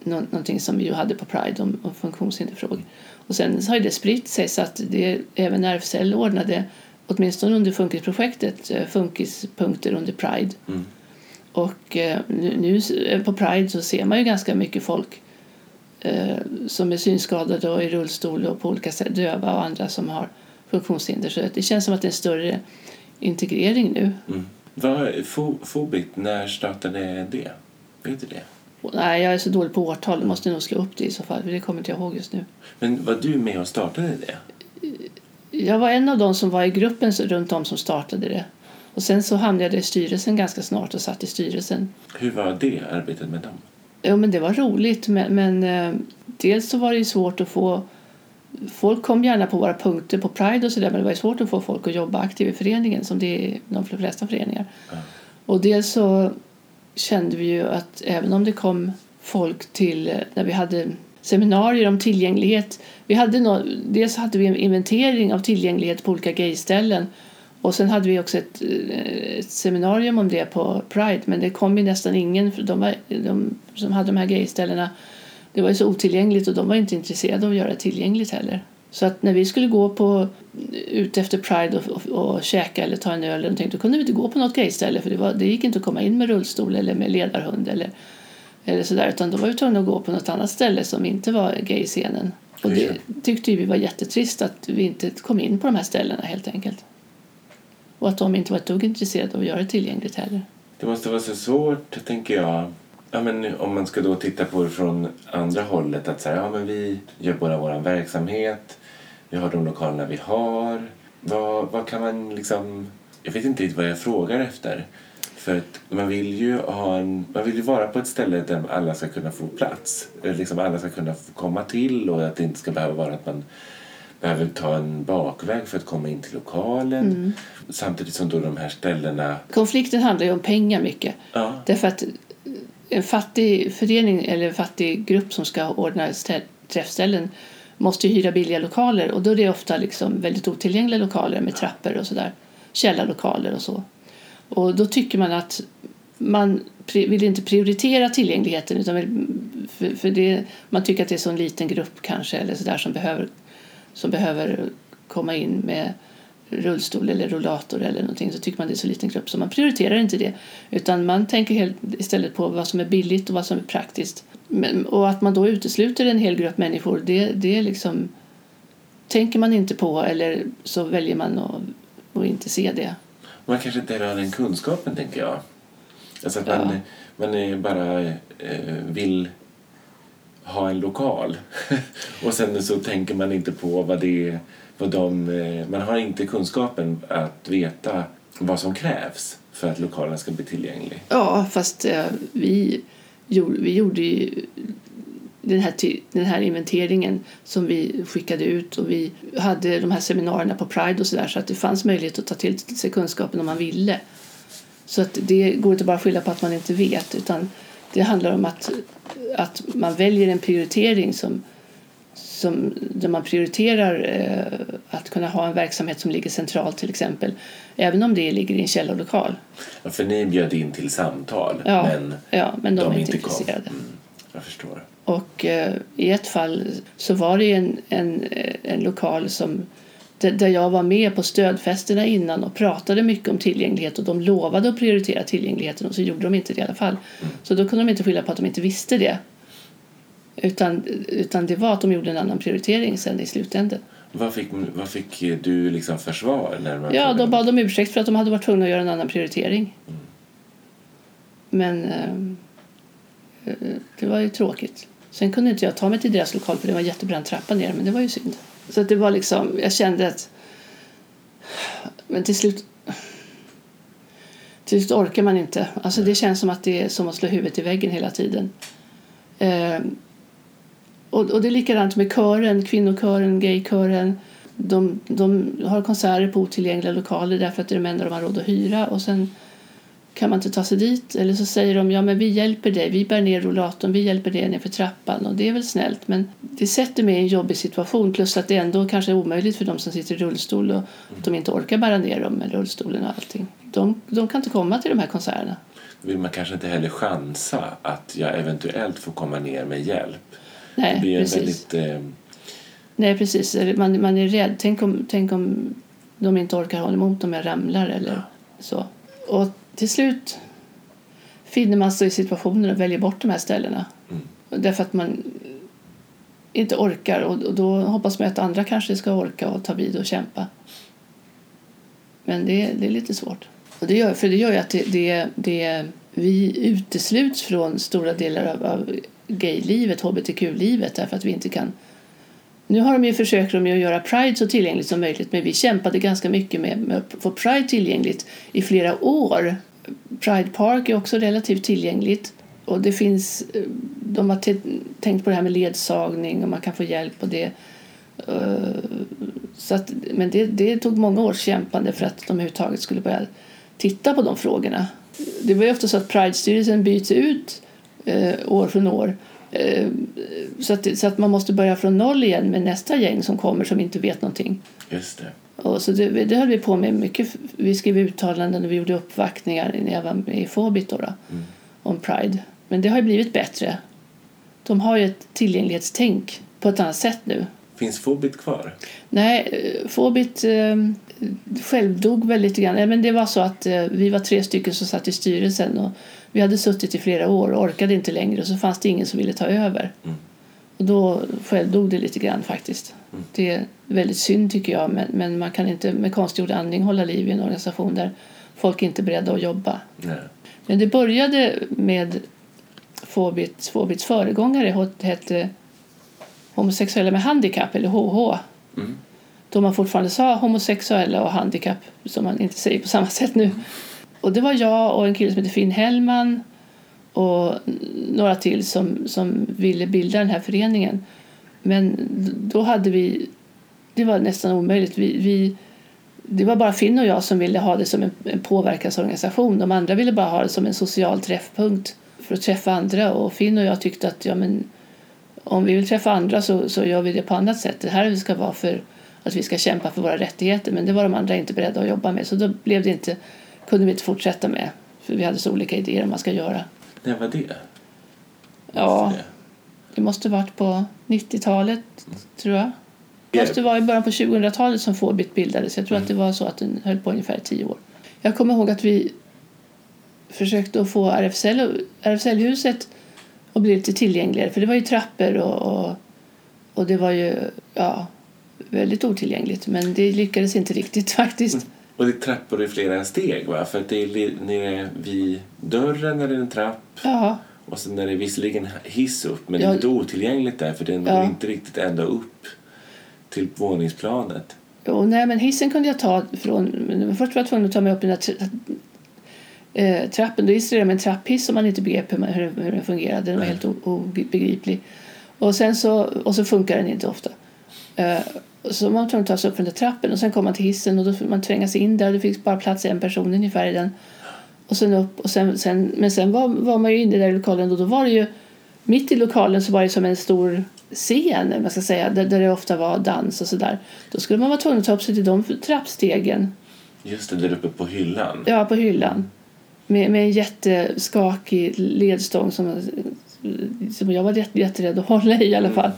någonting som vi ju hade på Pride om, om funktionshinderfrågor. Och sen har det spritt sig så att det, även RFSL ordnade, åtminstone under Funkisprojektet, eh, funkispunkter under Pride. Mm. Och eh, nu, nu, på Pride så ser man ju ganska mycket folk eh, som är synskadade och i rullstol och på olika sätt döva och andra som har funktionshinder. Så det känns som att det är en större integrering nu. Mm. Vad, Fobit, när startade det? Vet du det? Nej, jag är så dålig på årtal. Jag måste nog slå upp det i så fall. För det kommer inte jag ihåg just nu. Men var du med och startade det? Jag var en av dem som var i gruppen runt om som startade det. Och sen så hamnade jag i styrelsen ganska snart och satt i styrelsen. Hur var det arbetet med dem? Jo, men det var roligt. Men, men eh, dels så var det svårt att få Folk kom gärna på våra punkter på Pride och sådär men det var svårt att få folk att jobba aktivt i föreningen som det är de flesta föreningar. Mm. Och dels så kände vi ju att även om det kom folk till eh, när vi hade seminarier om tillgänglighet. Vi hade no, dels hade vi en inventering av tillgänglighet på olika gayställen och sen hade vi också ett, eh, ett, seminarium om det på Pride men det kom ju nästan ingen för de, var, de som hade de här gayställena det var ju så otillgängligt och de var inte intresserade av att göra det tillgängligt heller. Så att när vi skulle gå på, ut efter Pride och, och, och käka eller ta en öl eller någonting, då kunde vi inte gå på något gayställe för det, var, det gick inte att komma in med rullstol eller med ledarhund eller, eller sådär utan då var vi tvungna att gå på något annat ställe som inte var gayscenen. Och det tyckte vi var jättetrist att vi inte kom in på de här ställena helt enkelt. Och att de inte var ett dugg intresserade av att göra det tillgängligt heller. Det måste vara så svårt, tänker jag, Ja, men om man ska då titta på det från andra hållet att säga, ja men vi gör bara vår verksamhet, vi har de lokalerna vi har. Vad, vad kan man liksom... Jag vet inte riktigt vad jag frågar efter. För att man vill ju ha en, man vill ju vara på ett ställe där alla ska kunna få plats. Liksom alla ska kunna komma till och att det inte ska behöva vara att man behöver ta en bakväg för att komma in till lokalen. Mm. Samtidigt som då de här ställena... Konflikten handlar ju om pengar mycket. Ja. Därför att en fattig förening eller en fattig grupp som ska ordna träffställen måste hyra billiga lokaler och då är det ofta liksom väldigt otillgängliga lokaler med trappor och sådär. Källarlokaler och så. Och då tycker man att man vill inte prioritera tillgängligheten utan vill, för, för det, man tycker att det är så en liten grupp kanske eller sådär som behöver, som behöver komma in med rullstol eller rollator eller någonting så tycker man det är så liten grupp så man prioriterar inte det utan man tänker helt, istället på vad som är billigt och vad som är praktiskt. Men, och att man då utesluter en hel grupp människor det, det liksom tänker man inte på eller så väljer man att, att inte se det. Man kanske inte har den kunskapen tänker jag. Alltså att man, ja. man bara eh, vill ha en lokal och sen så tänker man inte på vad det är vad de, eh, man har inte kunskapen att veta vad som krävs för att lokalen ska bli tillgänglig. Ja, fast eh, vi, gjorde, vi gjorde ju den här, den här inventeringen som vi skickade ut och vi hade de här seminarierna på Pride och sådär så att det fanns möjlighet att ta till sig kunskapen om man ville. Så att det går inte bara att skylla på att man inte vet utan det handlar om att, att man väljer en prioritering som, som, där man prioriterar eh, att kunna ha en verksamhet som ligger centralt till exempel. Även om det ligger i en källarlokal. Ja, för ni bjöd in till samtal ja, men, ja, men de, de är inte intresserade. Mm, jag förstår. Och eh, i ett fall så var det en, en, en lokal som där jag var med på stödfesterna innan och pratade mycket om tillgänglighet och de lovade att prioritera tillgängligheten och så gjorde de inte det i alla fall. Så då kunde de inte skylla på att de inte visste det. Utan, utan det var att de gjorde en annan prioritering sen i slutändan. Vad fick, vad fick du liksom försvar? När ja, då bad de ursäkt för att de hade varit tvungna att göra en annan prioritering. Mm. Men eh, det var ju tråkigt. Sen kunde inte jag ta mig till deras lokal för det var en jättebrant trappa ner men det var ju synd. Så det var liksom, jag kände att men till slut till slut orkar man inte. Alltså det känns som att det är som att slå huvudet i väggen hela tiden. Eh, och, och det är likadant med kören, kvinnokören, gaykören. De, de har konserter på otillgängliga lokaler därför att det är de enda de har råd att hyra. Och sen kan man inte ta sig dit. Eller så säger de ja men vi hjälper dig, vi bär ner rollatorn, vi hjälper dig ner för trappan. Och det är väl snällt men det sätter mig i en jobbig situation plus att det ändå kanske är omöjligt för de som sitter i rullstol och att de inte orkar bära ner dem med rullstolen och allting. De, de kan inte komma till de här konserterna. Då vill man kanske inte heller chansa att jag eventuellt får komma ner med hjälp. Nej, det blir precis. Väldigt, eh... Nej, precis. Man, man är rädd. Tänk om, tänk om de inte orkar hålla emot om jag ramlar eller ja. så. Och till slut finner man sig i situationen och väljer bort de här ställena. Mm. Därför att man inte orkar och då hoppas man att andra kanske ska orka och ta vid och kämpa. Men det, det är lite svårt. Och det gör, för det gör ju att det, det, det, vi utesluts från stora delar av, av gaylivet, hbtq-livet därför att vi inte kan nu har de ju försökt de att göra Pride så tillgängligt som möjligt men vi kämpade ganska mycket med, att få Pride tillgängligt i flera år. Pride Park är också relativt tillgängligt och det finns, eh, de har tänkt på det här med ledsagning och man kan få hjälp och det. Eh, så att, men det, det tog många års kämpande för att de överhuvudtaget skulle börja titta på de frågorna. Det var ju ofta så att Pride-styrelsen byts ut eh, år från år så att, så att man måste börja från noll igen med nästa gäng som kommer som inte vet någonting. Just det. Och så det, det höll vi på med mycket. Vi skrev uttalanden och vi gjorde uppvaktningar när jag var med i Fobit då, då mm. om Pride. Men det har ju blivit bättre. De har ju ett tillgänglighetstänk på ett annat sätt nu. Finns Fobit kvar? Nej, eh, Fobit eh, självdog väl lite grann. Men det var så att eh, vi var tre stycken som satt i styrelsen och vi hade suttit i flera år och orkade inte längre och så fanns det ingen som ville ta över. Mm. Och då självdog det lite grann faktiskt. Mm. Det är väldigt synd tycker jag men, men man kan inte med konstgjord andning hålla liv i en organisation där folk inte är beredda att jobba. Nej. Men det började med Fåbits, Fåbits föregångare hette Homosexuella med handikapp eller HH. Mm. Då man fortfarande sa homosexuella och handikapp som man inte säger på samma sätt nu. Och det var jag och en kille som heter Finn Hellman och några till som, som ville bilda den här föreningen. Men då hade vi, det var nästan omöjligt. Vi, vi, det var bara Finn och jag som ville ha det som en, en påverkansorganisation. De andra ville bara ha det som en social träffpunkt för att träffa andra. Och Finn och jag tyckte att ja, men, om vi vill träffa andra så, så gör vi det på annat sätt. Det här ska vara för att vi ska kämpa för våra rättigheter. Men det var de andra inte beredda att jobba med. Så då blev det inte kunde vi inte fortsätta med. För vi hade så olika idéer om vad man ska göra. När var det? Ja, det måste varit på 90-talet tror jag. Det måste vara i början på 2000-talet som Fårbit bildades. Jag tror mm. att det var så att den höll på ungefär tio år. Jag kommer ihåg att vi försökte att få RFSL, RFSL-huset att bli lite tillgängligare. För det var ju trappor och, och, och det var ju ja, väldigt otillgängligt. Men det lyckades inte riktigt faktiskt. Mm. Och det är trappor i flera steg va? För att det är nere vid dörren är det en trapp. Ja. Och sen är det visserligen hiss upp men ja. det är lite otillgängligt där för den ja. går inte riktigt ända upp till våningsplanet. Jo, nej men hissen kunde jag ta från... Först var jag tvungen att ta mig upp i den där äh, trappen. Då installerade jag en trapphiss som man inte begrep hur, hur den fungerade. Den var helt obegriplig. Och, sen så, och så funkar den inte ofta. Eh, så man tvungen att ta sig upp från trappen och sen kom man till hissen och då fick man tränga sig in där det fick bara plats en person ungefär i den. Och sen upp och sen, sen men sen var, var man ju inne där i lokalen och då var det ju mitt i lokalen så var det som en stor scen man ska säga, där, där det ofta var dans och sådär. Då skulle man vara tvungen att ta upp sig till de trappstegen. Just det, där uppe på hyllan. Ja, på hyllan. Med, med en jätteskakig ledstång som, som jag var jätte, jätterädd att hålla i i alla fall.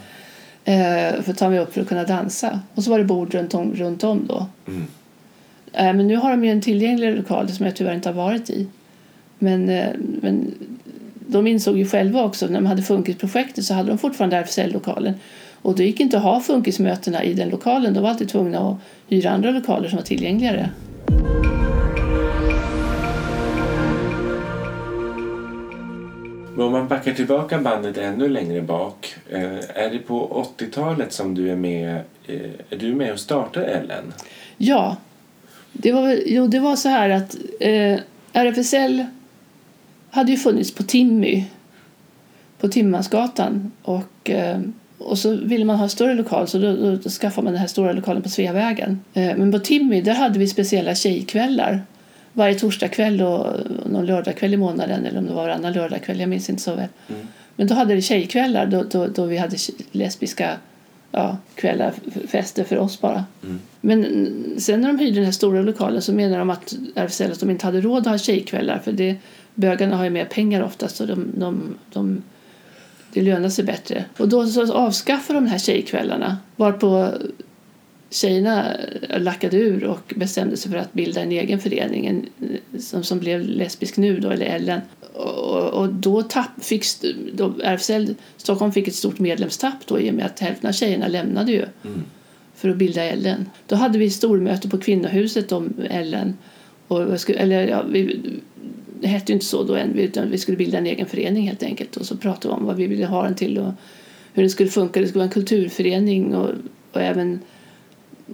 Eh, för att ta mig upp för att kunna dansa. Och så var det bord runt om, runt om då. Mm. Eh, men nu har de ju en tillgänglig lokal som jag tyvärr inte har varit i. Men, eh, men de insåg ju själva också när de hade Funkisprojektet så hade de fortfarande RFSL-lokalen. Och det gick inte att ha Funkismötena i den lokalen. De var alltid tvungna att hyra andra lokaler som var tillgängligare. Men om man backar tillbaka bandet ännu längre bak. Eh, är det på 80-talet som du är med, eh, är du med och startar Ellen? Ja, det var, jo, det var så här att eh, RFSL hade ju funnits på Timmy, på Timmansgatan. Och, eh, och så ville man ha en större lokal så då, då, då skaffade man den här stora lokalen på Sveavägen. Eh, men på Timmy där hade vi speciella tjejkvällar varje torsdagkväll och någon lördagkväll i månaden eller om det var varannan lördagkväll, jag minns inte så väl. Mm. Men då hade det tjejkvällar då, då, då vi hade lesbiska ja, kvällar, fester för oss bara. Mm. Men sen när de hyrde den här stora lokalen så menar de att RFSL att de inte hade råd att ha tjejkvällar för det, bögarna har ju mer pengar oftast så de, de, de, det lönar sig bättre. Och då så avskaffade de de här tjejkvällarna varpå tjejerna lackade ur och bestämde sig för att bilda en egen förening en, som, som blev Lesbisk nu då, eller Ellen. Och, och då tapp, fick då RFSL Stockholm fick ett stort medlemstapp då i och med att hälften av tjejerna lämnade ju Mm. för att bilda Ellen. Då hade vi stormöte på kvinnohuset om Ellen. Och skulle, eller ja, vi, det hette ju inte så då än, utan vi skulle bilda en egen förening helt enkelt. Och så pratade vi om vad vi ville ha den till och hur den skulle funka. Det skulle vara en kulturförening och, och även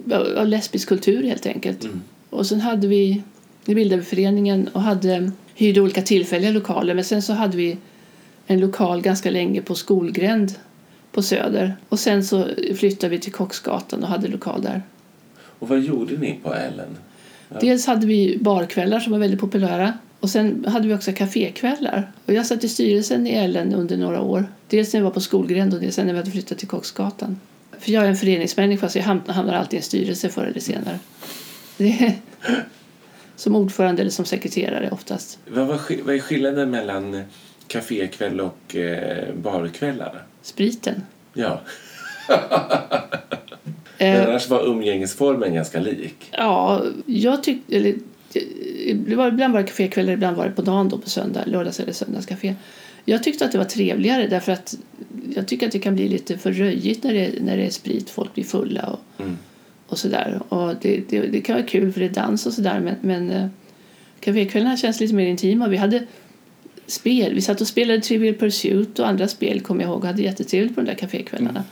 ja, ja, lesbisk kultur helt enkelt. Mm. Och sen hade vi, vi bildade vi föreningen och hade, hyrde olika tillfälliga lokaler. Men sen så hade vi en lokal ganska länge på Skolgränd på Söder. Och sen så flyttade vi till Kocksgatan och hade lokal där. Och vad gjorde ni på Ellen? Ja. Dels hade vi barkvällar som var väldigt populära. Och sen hade vi också kafékvällar. Och jag satt i styrelsen i Ellen under några år. Dels när jag var på Skolgränd och dels när vi hade flyttat till Kocksgatan. För jag är en föreningsmänniska så jag ham- hamnar alltid i en styrelse förr eller senare. Är, som ordförande eller som sekreterare oftast. Vad, var, vad är skillnaden mellan kafékväll och eh, barkvällar? Spriten. Ja, Eh, men annars var umgängesformen ganska lik. Ja, jag tyckte... Eller, det var, ibland var det kafékvällar, ibland var det på dagen då på söndag, lördags eller söndagskafé. Jag tyckte att det var trevligare därför att jag tycker att det kan bli lite för röjigt när det, när det är sprit, folk blir fulla och, Mm. och sådär. Och det, det, det kan vara kul för det är dans och sådär men, men eh, kafékvällarna känns lite mer intima. Vi hade spel, vi satt och spelade Trivial Pursuit och andra spel kommer jag ihåg och hade jättetrevligt på de där kafékvällarna.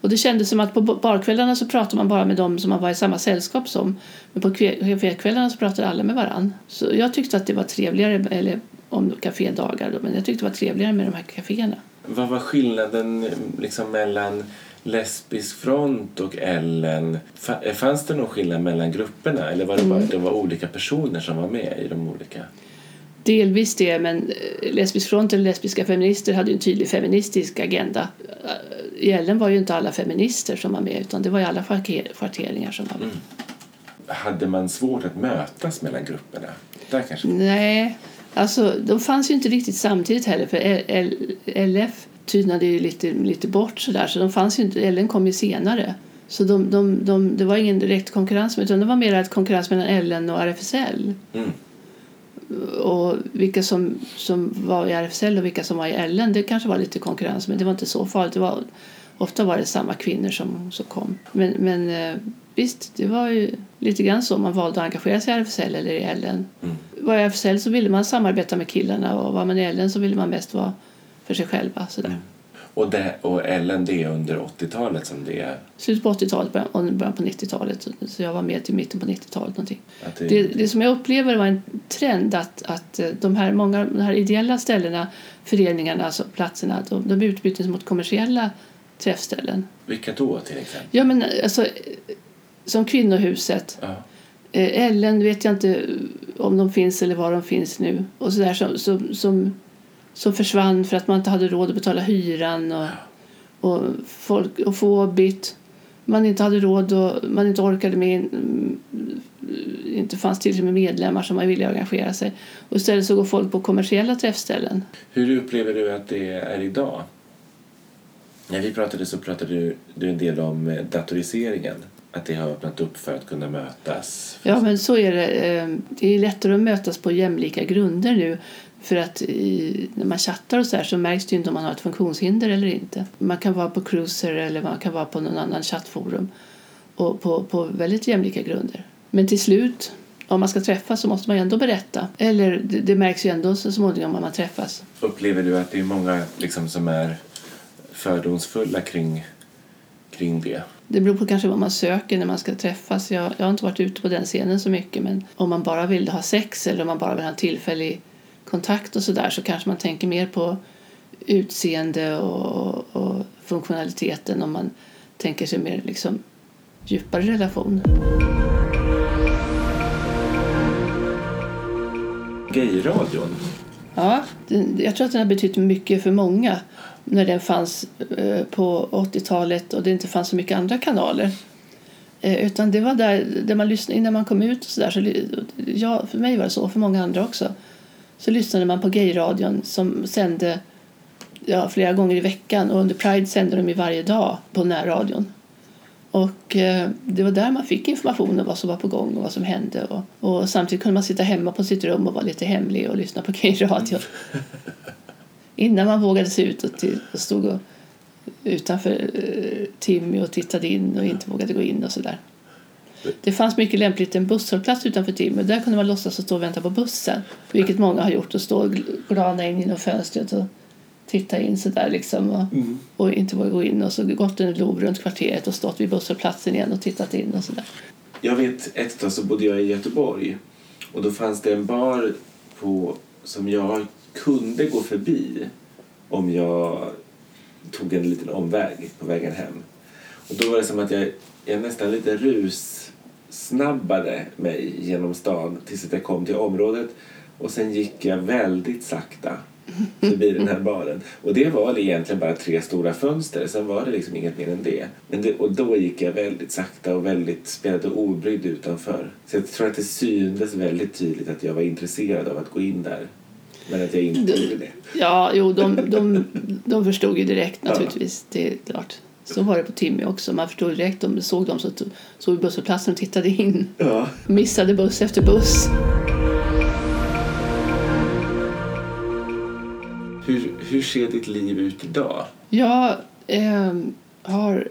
Och det kändes som att på barkvällarna så pratade man bara med dem som man var i samma sällskap som. Men på kafékvällarna så pratade alla med varann. Så jag tyckte att det var trevligare, eller om kafédagar men jag tyckte det var trevligare med de här kaféerna. Vad var skillnaden liksom, mellan Lesbisk front och Ellen? Fa- Fanns det någon skillnad mellan grupperna eller var det bara Mm. att det var olika personer som var med i de olika? Delvis det, men eh, Lesbisk front eller lesbiska feminister hade ju en tydlig feministisk agenda. Eh, I Ellen var ju inte alla feminister som var med utan det var ju alla schatteringar som var med. Mm. Hade man svårt att mötas mellan grupperna? Där kanske? Nej, alltså de fanns ju inte riktigt samtidigt heller för LF tynade ju lite, lite bort sådär så de fanns ju inte, Ellen kom ju senare. Så de, de, de, det var ingen direkt konkurrens utan det var mer ett konkurrens mellan Ellen och RFSL. Mm. Och vilka som, som var i RFSL och vilka som var i Ellen, det kanske var lite konkurrens men det var inte så farligt. Det var, ofta var det samma kvinnor som, som kom. Men, men eh, visst, det var ju lite grann så man valde att engagera sig i RFSL eller i Ellen. Mm. Var i RFSL så ville man samarbeta med killarna och var man i Ellen så ville man mest vara för sig själva. Sådär. Mm. Och, det, och Ellen, det är under 80-talet som det är? Slutet på 80-talet början- och början på 90-talet. Så- jag var med till mitten på 90-talet. Någonting. Det, Det, det som jag upplever var en trend att, att eh, de här, många, de här ideella ställena, föreningarna, alltså platserna, de, de utbyttes mot kommersiella träffställen. Vilka då till exempel? Ja, men alltså, som Kvinnohuset. Ja. Eh, Ellen vet jag inte om de finns eller var de finns nu. Och så där som, som, som, som försvann för att man inte hade råd att betala hyran. Och, och, folk, och Fåbit. Man inte hade råd och man inte orkade med mm, inte fanns tillräckligt med medlemmar som villiga att engagera sig. Och istället så går folk på kommersiella träffställen. Hur upplever du att det är idag? När vi pratade så pratade du, du en del om eh, datoriseringen. Att det har öppnat upp för att kunna mötas. Ja, men så är det. Eh, Det är lättare att mötas på jämlika grunder nu. För att i, när man chattar och så här så märks det ju inte om man har ett funktionshinder eller inte. Man kan vara på Cruiser eller man kan vara på någon annan chattforum. Och på, på väldigt jämlika grunder. Men till slut, om man ska träffas så måste man ju ändå berätta. Eller det, det märks ju ändå så småningom om man träffas. Upplever du att det är många liksom, som är fördomsfulla kring, kring det? Det beror på kanske vad man söker när man ska träffas. Jag, jag har inte varit ute på den scenen så mycket men om man bara vill ha sex eller om man bara vill ha en tillfällig kontakt och sådär så kanske man tänker mer på utseende och, och funktionaliteten om man tänker sig mer liksom djupare relation. Gayradion? Ja, jag tror att den har betytt mycket för många när den fanns eh, på 80-talet och det inte fanns så mycket andra kanaler. Eh, utan det var där, där man lyssnade, innan man kom ut och sådär. så, ja, för mig var det så, för många andra också, så lyssnade man på gayradion som sände ja, flera gånger i veckan och under Pride sände de ju varje dag på närradion. Och eh, det var där man fick information om vad som var på gång och vad som hände. Och, och samtidigt kunde man sitta hemma på sitt rum och vara lite hemlig och lyssna på gayradion. Innan man vågade se ut och, till, och stod och, utanför eh, Timmy och tittade in och inte vågade gå in och sådär. Det fanns mycket lämpligt en busshållplats utanför Timmy. Där kunde man låtsas att stå och vänta på bussen. Vilket många har gjort och stå och gl- glana in genom fönstret och titta in sådär liksom. Och, och inte våga gå in och så gått en lob runt kvarteret och stått vid busshållplatsen igen och tittat in och sådär. Jag vet ett tag så bodde jag i Göteborg och då fanns det en bar på, som jag kunde gå förbi om jag tog en liten omväg på vägen hem. Och då var det som att jag, jag nästan lite russnabbade mig genom stan tills att jag kom till området och sen gick jag väldigt sakta förbi den här baren. Och det var egentligen bara tre stora fönster, sen var det liksom inget mer än det. Men det, och då gick jag väldigt sakta och väldigt spelade obrydd utanför. Så jag tror att det syntes väldigt tydligt att jag var intresserad av att gå in där. Men att jag inte gjorde det. Ja, jo, de, de, de förstod ju direkt naturligtvis. Det är klart. Så var det på Timmy också. Man förstod direkt. De såg dem så såg busshållplatsen och tittade in. Ja. Missade buss efter buss. Hur, hur ser ditt liv ut idag? Jag ehm, har...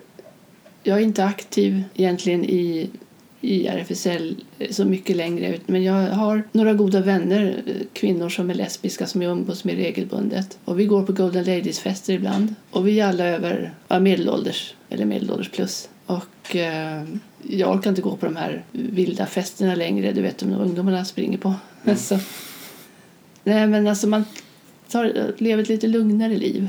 Jag är inte aktiv egentligen i, i RFSL så mycket längre. Men jag har några goda vänner, eh, kvinnor som är lesbiska, som jag umgås med regelbundet. Och vi går på Golden Ladies-fester ibland. Och vi är alla över ja, medelålders, eller medelålders plus. Och eh, jag orkar inte gå på de här vilda festerna längre, du vet de ungdomarna springer på. Så, nej men alltså man tar, lever ett lite lugnare liv.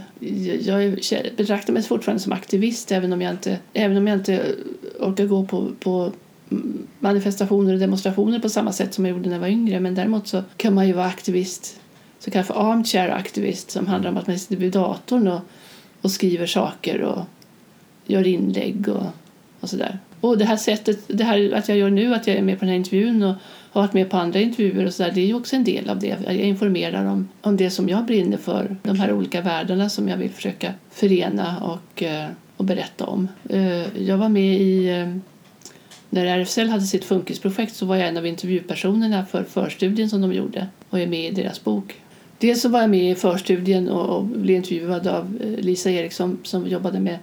Jag, jag betraktar mig fortfarande som aktivist även om jag inte, även om jag inte orkar gå på, på manifestationer och demonstrationer på samma sätt som jag gjorde när jag var yngre. Men däremot så kan man ju vara aktivist, så kallad för armchair aktivist som handlar om att man sitter vid datorn och, och skriver saker och gör inlägg och, och sådär. Och det här sättet, det här att jag gör nu, att jag är med på den här intervjun och har varit med på andra intervjuer och så där, det är ju också en del av det. Jag informerar om, om det som jag brinner för, de här olika världarna som jag vill försöka förena och, eh, och berätta om. Eh, jag var med i, eh, när RFSL hade sitt funkisprojekt så var jag en av intervjupersonerna för förstudien som de gjorde och är med i deras bok. Dels så var jag med i förstudien och, och blev intervjuad av eh, Lisa Eriksson som jobbade med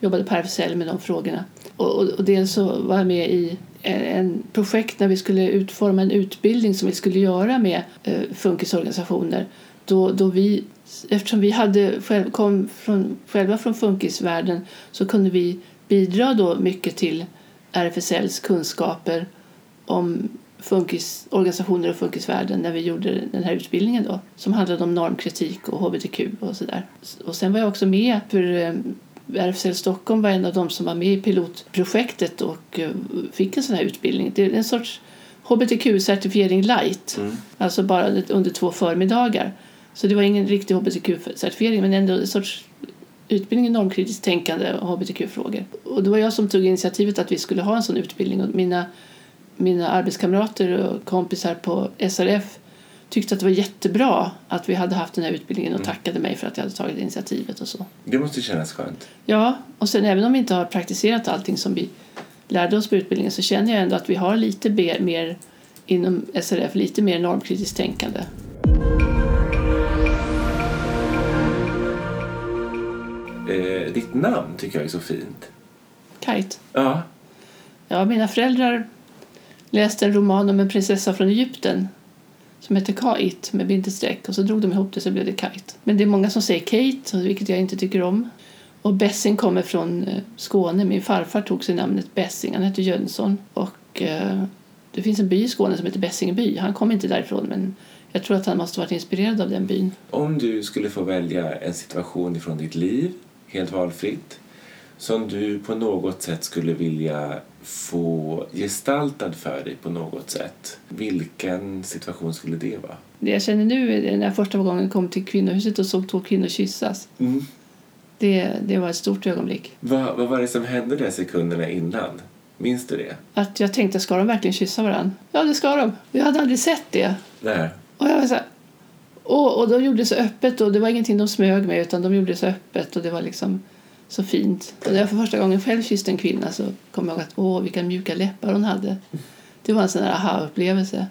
jobbade på RFSL med de frågorna. Och, och, och dels så var jag med i en, en projekt när vi skulle utforma en utbildning som vi skulle göra med eh, funkisorganisationer. Då, då vi, eftersom vi hade själv, kom från, själva från funkisvärlden så kunde vi bidra då mycket till RFSLs kunskaper om funkisorganisationer och funkisvärlden när vi gjorde den här utbildningen då som handlade om normkritik och hbtq och sådär. Och sen var jag också med för eh, RFSL Stockholm var en av de som var med i pilotprojektet och eh, fick en sån här utbildning. Det är en sorts hbtq-certifiering light, Mm. alltså bara under två förmiddagar. Så det var ingen riktig hbtq-certifiering men ändå en sorts utbildning i normkritiskt tänkande och hbtq-frågor. Och det var jag som tog initiativet att vi skulle ha en sån utbildning och mina, mina arbetskamrater och kompisar på SRF tyckte att det var jättebra att vi hade haft den här utbildningen och tackade mig för att jag hade tagit initiativet och så. Det måste kännas skönt. Ja, och sen även om vi inte har praktiserat allting som vi lärde oss på utbildningen så känner jag ändå att vi har lite mer inom SRF, lite mer normkritiskt tänkande. Eh, ditt namn tycker jag är så fint. Kite. Ja. Ja, mina föräldrar läste en roman om en prinsessa från Egypten som heter Kait med bindestreck och så drog de ihop det så blev det Kite. Men det är många som säger Kate, vilket jag inte tycker om. Och Bessing kommer från eh, Skåne. Min farfar tog sig namnet Bessing. Han hette Jönsson. Och eh, det finns en by i Skåne som heter Bessingeby. Han kom inte därifrån men jag tror att han måste varit inspirerad av den byn. Om du skulle få välja en situation ifrån ditt liv, helt valfritt, som du på något sätt skulle vilja få gestaltad för dig på något sätt, vilken situation skulle det vara? Det jag känner nu är när jag första gången kom till kvinnohuset och såg två kvinnor kyssas. Mm. Det, det var ett stort ögonblick. Vad, vad var det som hände de sekunderna innan? Minns du det? Att jag tänkte, ska de verkligen kyssa varandra? Ja, det ska de. Jag hade aldrig sett det. Nej. Och jag var så här, och, och de gjorde det så öppet och det var ingenting de smög med utan de gjorde det så öppet och det var liksom så fint. Och när jag för första gången själv kysste en kvinna så kom jag ihåg att åh, vilka mjuka läppar hon hade. Det var en sån där aha-upplevelse.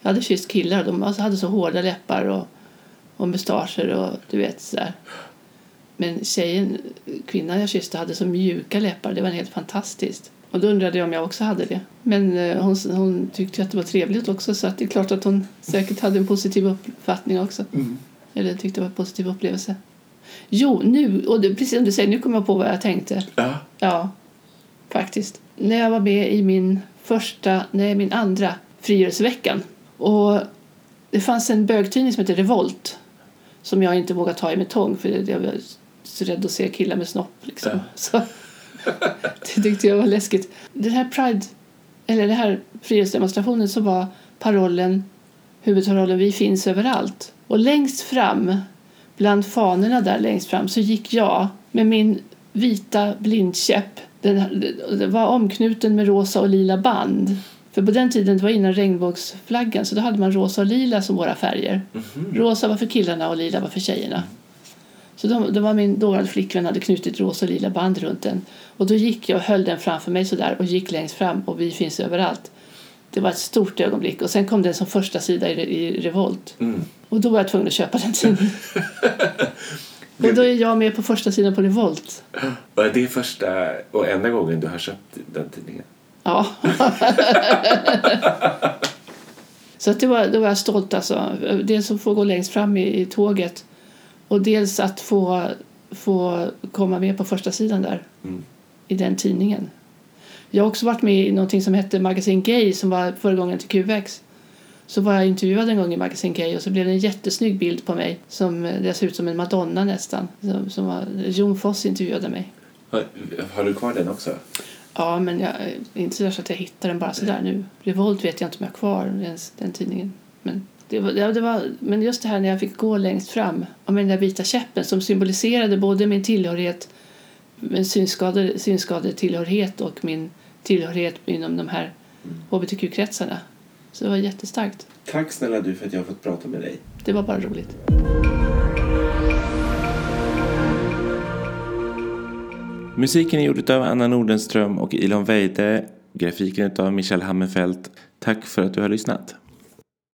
Jag hade kysst killar och de hade så hårda läppar och, och mustascher och du vet sådär. Men tjejen, kvinnan jag kysste hade så mjuka läppar. Det var helt fantastiskt. Och då undrade jag om jag också hade det. Men eh, hon, hon tyckte att det var trevligt också så att det är klart att hon säkert hade en positiv uppfattning också. Mm. Eller tyckte det var en positiv upplevelse. Jo, nu, och det, precis som du säger, nu kommer jag på vad jag tänkte. Ja. Ja, faktiskt. När jag var med i min första, nej min andra frigörelseveckan. Och det fanns en bögtidning som heter Revolt. Som jag inte vågade ta i med tång för jag var så rädd att se killar med snopp. Liksom. Ja. Så, det tyckte jag var läskigt. Den här Pride, eller den här frihetsdemonstrationen så var parollen, huvudparollen Vi finns överallt. Och längst fram, bland fanorna där längst fram, så gick jag med min vita blindkäpp. Den, den var omknuten med rosa och lila band. För på den tiden, det var innan regnbågsflaggan, så då hade man rosa och lila som våra färger. Rosa var för killarna och lila var för tjejerna. Så då, då var min dåvarande flickvän hade knutit rosa och lila band runt den. Och då gick jag och höll den framför mig sådär och gick längst fram och vi finns överallt. Det var ett stort ögonblick och sen kom den som första sida i, i Revolt. Mm. Och då var jag tvungen att köpa den tidningen. och då är jag med på första sidan på Revolt. Var det första och enda gången du har köpt den tidningen? Ja. Så att det var, då var jag stolt alltså. Dels att få gå längst fram i, i tåget och dels att få, få komma med på första sidan där Mm. i den tidningen. Jag har också varit med i någonting som hette Magasin Gay som var föregångaren till QX. Så var jag intervjuad en gång i Magasin Gay och så blev det en jättesnygg bild på mig som eh, det ser ut som en madonna nästan. Som, som var, Jon Foss intervjuade mig. Har, har du kvar den också? Ja, men jag är inte så att jag hittar den bara sådär nu. Revolt vet jag inte om jag har kvar ens den tidningen. Men, det var, ja, det var, men just det här när jag fick gå längst fram och med den där vita käppen som symboliserade både min tillhörighet min synskade, synskadetillhörighet och min tillhörighet inom de här hbtq-kretsarna. Så det var jättestarkt. Tack snälla du för att jag har fått prata med dig. Det var bara roligt. Musiken är gjord av Anna Nordenström och Ilon Weide. Grafiken av Michel Hammerfelt. Tack för att du har lyssnat.